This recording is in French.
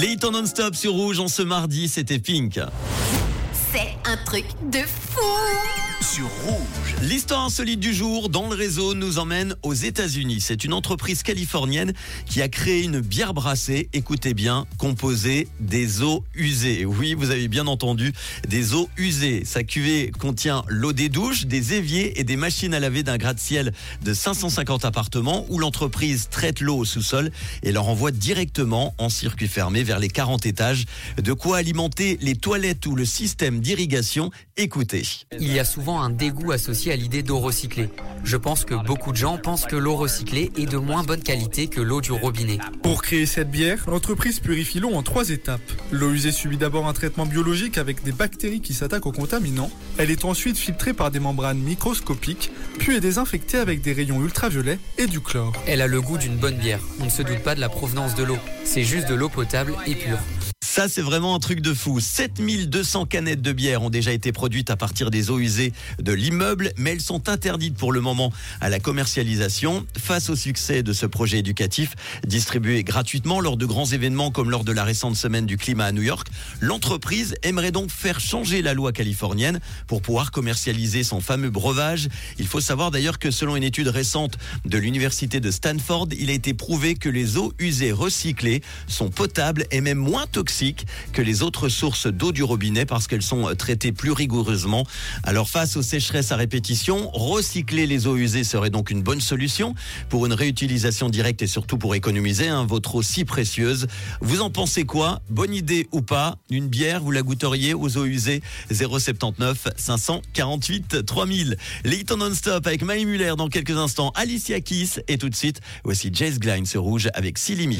Les hits non-stop sur Rouge en ce mardi, c'était Pink. C'est un truc de fou sur Rouge. L'histoire insolite du jour dans le réseau nous emmène aux États-Unis. C'est une entreprise californienne qui a créé une bière brassée, écoutez bien, composée des eaux usées. Oui, vous avez bien entendu, des eaux usées. Sa cuvée contient l'eau des douches, des éviers et des machines à laver d'un gratte-ciel de 550 appartements où l'entreprise traite l'eau au sous-sol et leur envoie directement en circuit fermé vers les 40 étages. De quoi alimenter les toilettes ou le système d'irrigation. Écoutez. Il y a souvent un dégoût associé à l'idée d'eau recyclée. Je pense que beaucoup de gens pensent que l'eau recyclée est de moins bonne qualité que l'eau du robinet. Pour créer cette bière, l'entreprise purifie l'eau en trois étapes. L'eau usée subit d'abord un traitement biologique avec des bactéries qui s'attaquent aux contaminants. Elle est ensuite filtrée par des membranes microscopiques, puis est désinfectée avec des rayons ultraviolets et du chlore. Elle a le goût d'une bonne bière. On ne se doute pas de la provenance de l'eau. C'est juste de l'eau potable et pure. Ça, c'est vraiment un truc de fou. 7200 canettes de bière ont déjà été produites à partir des eaux usées de l'immeuble, mais elles sont interdites pour le moment à la commercialisation. Face au succès de ce projet éducatif, distribué gratuitement lors de grands événements comme lors de la récente semaine du climat à New York, l'entreprise aimerait donc faire changer la loi californienne pour pouvoir commercialiser son fameux breuvage. Il faut savoir d'ailleurs que selon une étude récente de l'université de Stanford, il a été prouvé que les eaux usées recyclées sont potables et même moins toxiques que les autres sources d'eau du robinet parce qu'elles sont euh, traitées plus rigoureusement. Alors face aux sécheresses à répétition, recycler les eaux usées serait donc une bonne solution pour une réutilisation directe et surtout pour économiser hein, votre eau si précieuse. Vous en pensez quoi? Bonne idée ou pas? Une bière, vous la goûteriez aux eaux usées? 079 548 3000. Les non-stop avec Maï Muller dans quelques instants, Alicia Keys et tout de suite, voici Jazz Glein sur Rouge avec Silimi.